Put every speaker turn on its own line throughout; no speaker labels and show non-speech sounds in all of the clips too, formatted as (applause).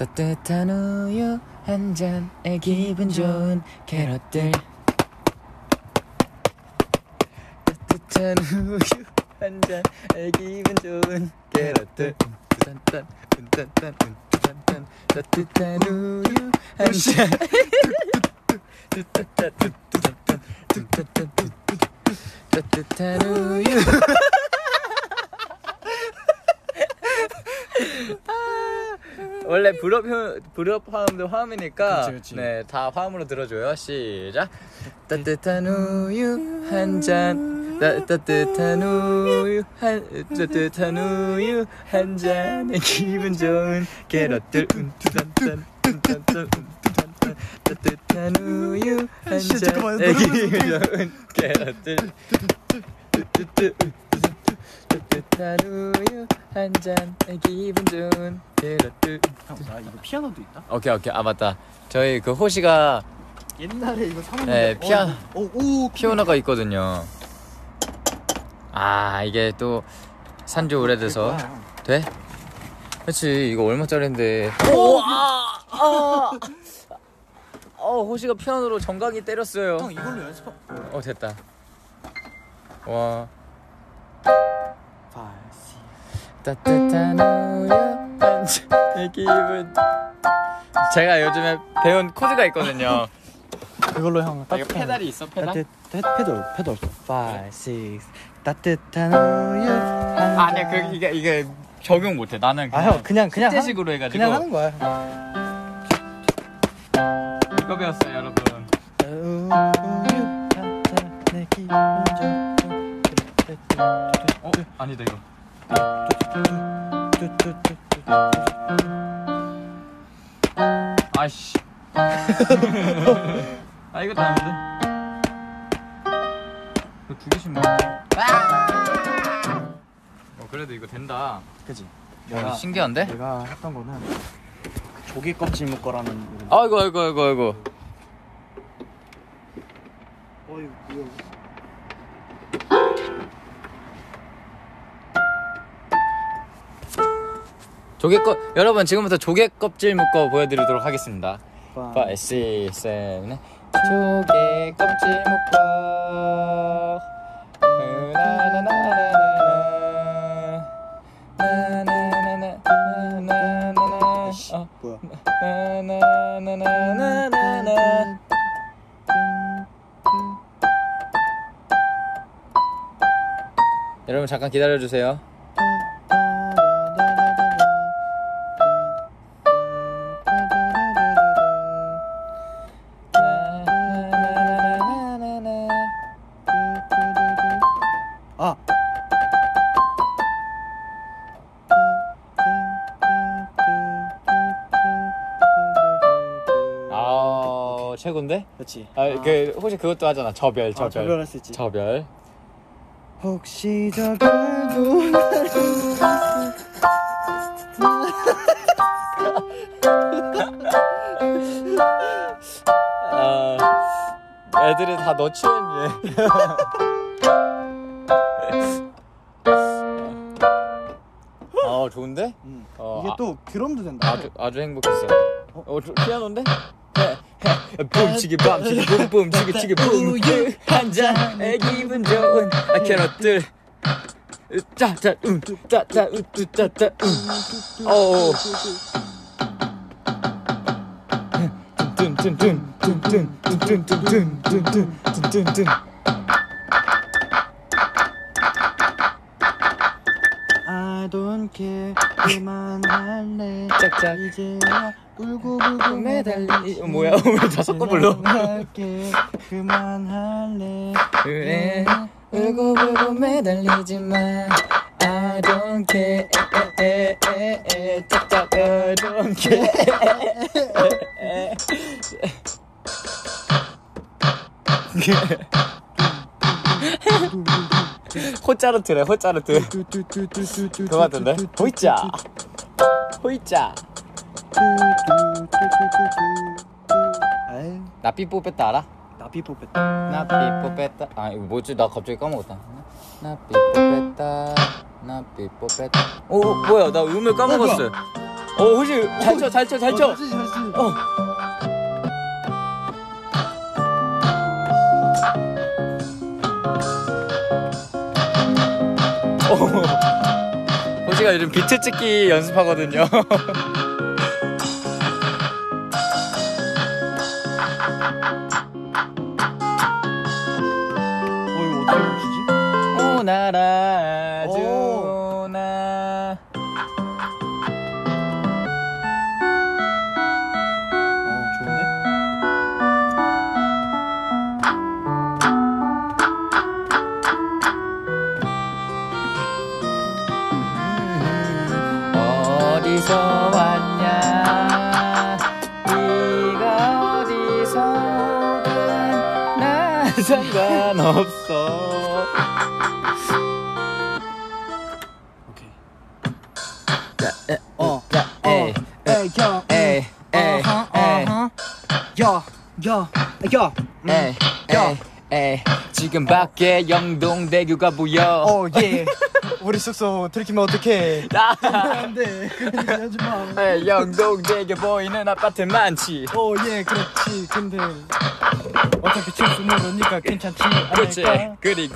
따뜻한 우유 한 잔에 기분 좋은 캐럿들. 따뜻한 우유 한 잔에 기분 좋은 캐럿들. 딴딴 딴딴 딴딴 따뜻한 우유 한 잔 따뜻한 우유 (laughs) 원래 불업 불업 화음도 화음이니까
그치, 그치.
네 다 화음으로 들어줘요. 시작. 따뜻한 우유 한 잔. 따뜻한 우유 한 따뜻한 우유 한 잔에 기분 좋은 캐럿들. 운뚜단단 운뚜단단 운뚜단단 따뜻한 우유 한. 잔에
노래
기분 좋은 캐럿들 따뜻한 우유 한 잔에 기분 좋은. 캐럿들
형나 이거 피아노도 있다?
오케이 오케이. 아 맞다. 저희 그 호시가
옛날에 이거 사는데
네, 피아-
오, 오,
피오너가 있거든요. 아 이게 또 산지 오래돼서. 돼? 그렇지 이거 얼마짜린데. 오! 아! 아! 어 호시가 피아노로 정강이 때렸어요.
형 이걸로 연습
어 됐다. 와 따뜻한 우유 한 잔의 기분. 제가 요즘에 배운 코드가 있거든요.
그걸로 형
아, 이거 페달이 있어? 페달?
따뜻 페달 페달. 5, 6 따뜻한 우유 한
아니야
잔.
그 이게 이게 적용 못해. 나는
아, 형, 그냥- 그냥
숙제식으로 해가지고.
그냥 하는 거야
이거 배웠어요 여러분.
우유 한 잔의 기분 좋은
어 아니다 이거 아이씨. (laughs) 아 이것도 아닌데? 이거 두 개씩 먹어. 어 그래도 이거 된다.
그지
야, 신기한데?
내가 했던 거는 그 조개 껍질 묶어라는 노래.
아이고 아이고 아이고 아이고.
어이 뭐야
조개 껍 여러분 지금부터 조개 껍질 묶어 보여드리도록 하겠습니다. 파이시 쌤 조개 껍질 묶어 나나나나나나 나나나나나나나 어
뭐야
나나나나나나 여러분 잠깐 기다려 주세요. 최고인데?
그렇지
아그 혹시 그것도 하잖아 저별 저별
아, 저별할 수 있지.
저별
혹시 저 별도
아 애들이 다 너 취했니? 아 좋은데?
음.
어,
이게
아-
또 드럼도 된다
아주 아주 행복했어. 어, 저, 피아노인데? 붐치기 밤치기 붐붐 치기 치기 붐 우유 한 잔에 기분 좋은 아 캐럿들 짜짜 음 짜짜 우뚜 짜짜 음어 뚠뚠뚠뚠뚠뚠뚠뚠뚠뚠뚠뚠뚠뚠뚠
I care 그만할래.
짝짝.
이제야 울고불고
매달리. 어, 뭐야? 왜다 섞어 불러?
할게. 그만할래.
그래. 울고 불고 매달리지 마. I don't care. 짝짝. I don't care (laughs) (laughs) 호짜르트래 호짜르트. 그거 같은데? 호이짜. 호이짜.
아유.
나 삐뽀 뺐다 알아?
나비 뽑혔다.
나 삐뽀 뺐다. 아 이거 뭐지? 나 갑자기 까먹었다. 나 삐뽀 뺐다. 나 삐뽀 뺐다. 오 뭐야? 나 음을 까먹었어. 오 호시 잘쳐 잘쳐 잘쳐.
어, (laughs)
호시가 요즘 비트 찍기 연습하거든요. (laughs) 어디서 왔냐 네가 어디서든 난 (laughs) 상관없어
오케이.
어,
야, 야. 야, 야, 야.
에이, 에이, 에이. 지금 밖에 영동대교가 보여
어, 예. 우리 숙소 들키면 어떡해.
아,
안 돼. 그런 얘기 하지 마.
에이, 영동대교 보이는 아파트 많지
어, 예, 그렇지. 근데 어차피 칠수 모르니까 괜찮지
그치
않을까?
그리고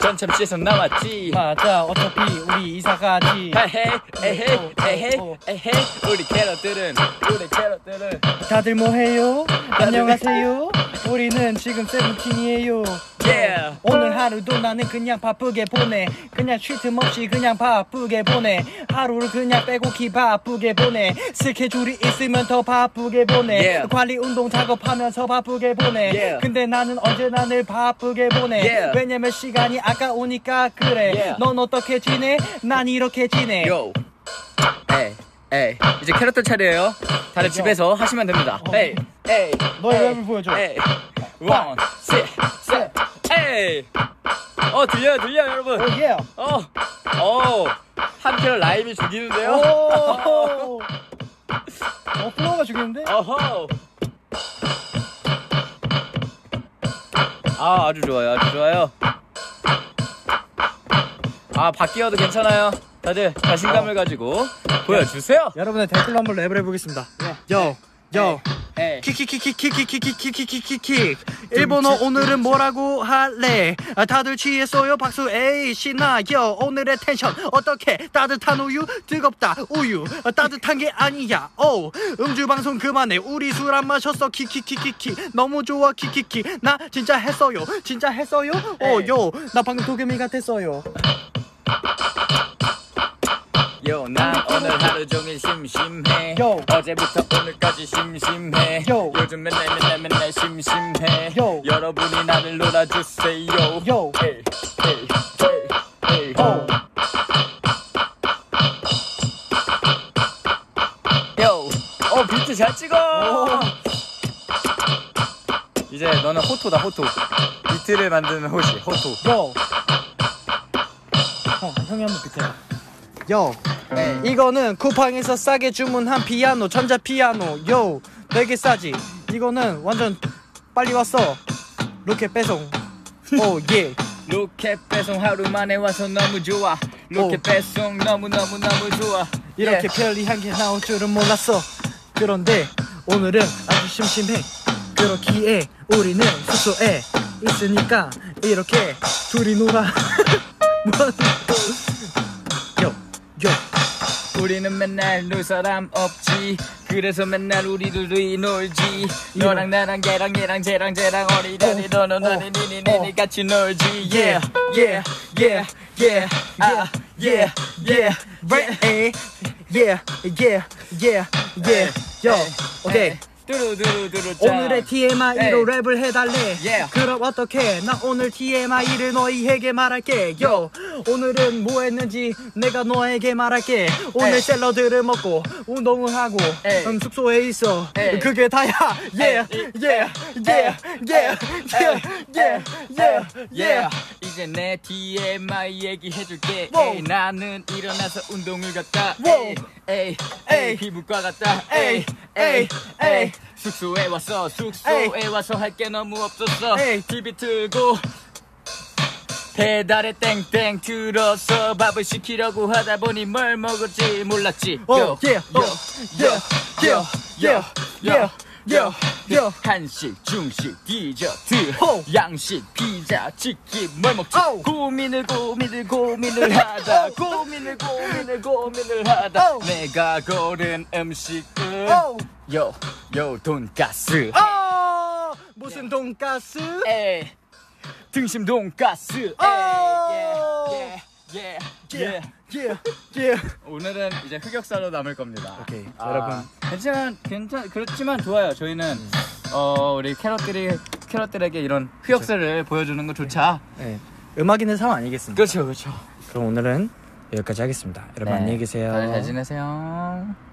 전참 시선 남았지
맞아. 어차피 우리 이사 가지.
헤헤 에헤
어, 어,
에헤
어.
에헤 우리 캐럿들은 우리 캐럿들은
다들 뭐 해요? 안녕하세요. 우리는 지금 세븐틴이에요.
Yeah. (laughs)
오늘 하루도 나는 그냥 바쁘게 보내. 그냥 쉴 틈 없이 그냥 바쁘게 보내. 하루를 그냥 빼곡히 바쁘게 보내. 스케줄이 있으면 더 바쁘게 보내.
Yeah.
관리 운동 작업하면서 바쁘게 보내.
Yeah.
근데 나는 언제나 늘 바쁘게 보내. 왜냐면 시간이 아까우니까 그래. 넌 어떻게 지내? 난 이렇게 지내.
요 에이 에이 이제 캐럿들 차례예요 다들 집에서 하시면 됩니다
어.
에이 에이
너의
에이,
랩을 보여줘.
에이 one 셋 셋 에이 어 들려요 들려요 여러분
오, 예.
어, 어, 한편 rhyme이 죽이는데요?
오. (laughs) 어, flow가 죽이는데?
어허. 아, 아주 좋아요, 아주 좋아요. 아, 바뀌어도 괜찮아요. 다들 자신감을 가지고 보여주세요.
여러분의 댓글로 한번 랩을 해보겠습니다. 요, 요.
에이,
키키키키키키키키키키키 일본어 오늘은 뭐라고 할래 아, 다들 취했어요 박수 에이 신나요 오늘의 텐션 어떻게 따뜻한 우유 뜨겁다 우유 아, 따뜻한 게 아니야 오 음주 방송 그만해 우리 술 안 마셨어 키키키키키 너무 좋아 키키키 나 진짜 했어요 진짜 했어요 오요 나 방금 도겸이 같았어요
요, 난 오늘 하루 종일 심심해.
요.
어제부터 오늘까지 심심해.
요.
요즘 맨날 맨날 맨날 심심해.
요.
여러분이 나를 놀아주세요.
요.
에이, 에이, 에이, 에이.
오
요, 어 비트 잘 찍어.
오.
이제 너는 호토다 호토. 비트를 만드는 호시 호토.
Yo. 형, 형이 한번 비켜봐. Yo.
네.
이거는 쿠팡에서 싸게 주문한 피아노, 전자 피아노. Yo. 되게 싸지. 이거는 완전 빨리 왔어. 로켓 배송. Oh, yeah.
로켓 배송 하루 만에 와서 너무 좋아. 로켓
오.
배송 너무 너무 너무 좋아.
이렇게
예.
편리한 게 나올 줄은 몰랐어. 그런데 오늘은 아주 심심해. 그렇기에 우리는 숙소에 있으니까 이렇게 둘이 놀아. (laughs) 뭐?
우리는 맨날 놀 사람 없지. 그래서 맨날 우리 둘이 놀지. 너랑 나랑 걔랑 얘랑 쟤랑 쟤랑 어리다니
어,
너는
어,
너는 니니 니니
어.
같이 놀지.
Yeah,
Yeah, yeah, yeah, yeah, 아, yeah, yeah,
Right,
yeah.
yeah, yeah, yeah, yeah. 요, 오케이.
두루두루두루
오늘의 TMI로
에이.
랩을 해달래.
Yeah.
그럼 어떻게? 나 오늘 TMI를 너희에게 말할게. 요. 오늘은 뭐 했는지 내가 너에게 말할게. 오늘
에이.
샐러드를 먹고 운동을 하고. 음, 숙소에 있어.
에이.
그게 다야. Yeah, yeah, yeah, yeah, yeah, yeah, yeah, yeah.
이제 내 TMI 얘기해줄게. 에이, 나는 일어나서 운동을 갔다. 에이, 에이,
에이.
피부과 갔다
에이,
에이,
에이.
숙소에 왔어 숙소에. 와서 할 게 너무 없었어
에이.
TV 틀고 배달에 땡땡 들어서 밥을 시키려고 하다 보니 뭘 먹을지 몰랐지
오,
요,
예,
요,
오,
요,
예,
요,
예,
요,
예,
요, 요,
요.
한식, 중식, 디저트,
호.
양식, 피 자, 치킨, 뭘 먹지?
아우.
고민을 고민을 고민을 (laughs) 하다 고민을 고민을 고민을 하다
아우.
내가 고른 음식은
오,
요, 요 돈가스
아, 무슨 돈가스?
에 등심 돈가스
아.
예예예
예, 예, 예.
오늘은 이제 흑역사로 남을 겁니다.
오케이,
아,
여러분.
괜찮 괜찮 그렇지만 좋아요. 저희는 어 우리 캐럿들이 캐럿들에게 이런 흑역사를 보여주는 거 좋자.
네, 음악인의 삶 아니겠습니까?
그렇죠 그렇죠.
그럼 오늘은 여기까지 하겠습니다. 여러분 안녕히 계세요.
다들 잘 지내세요.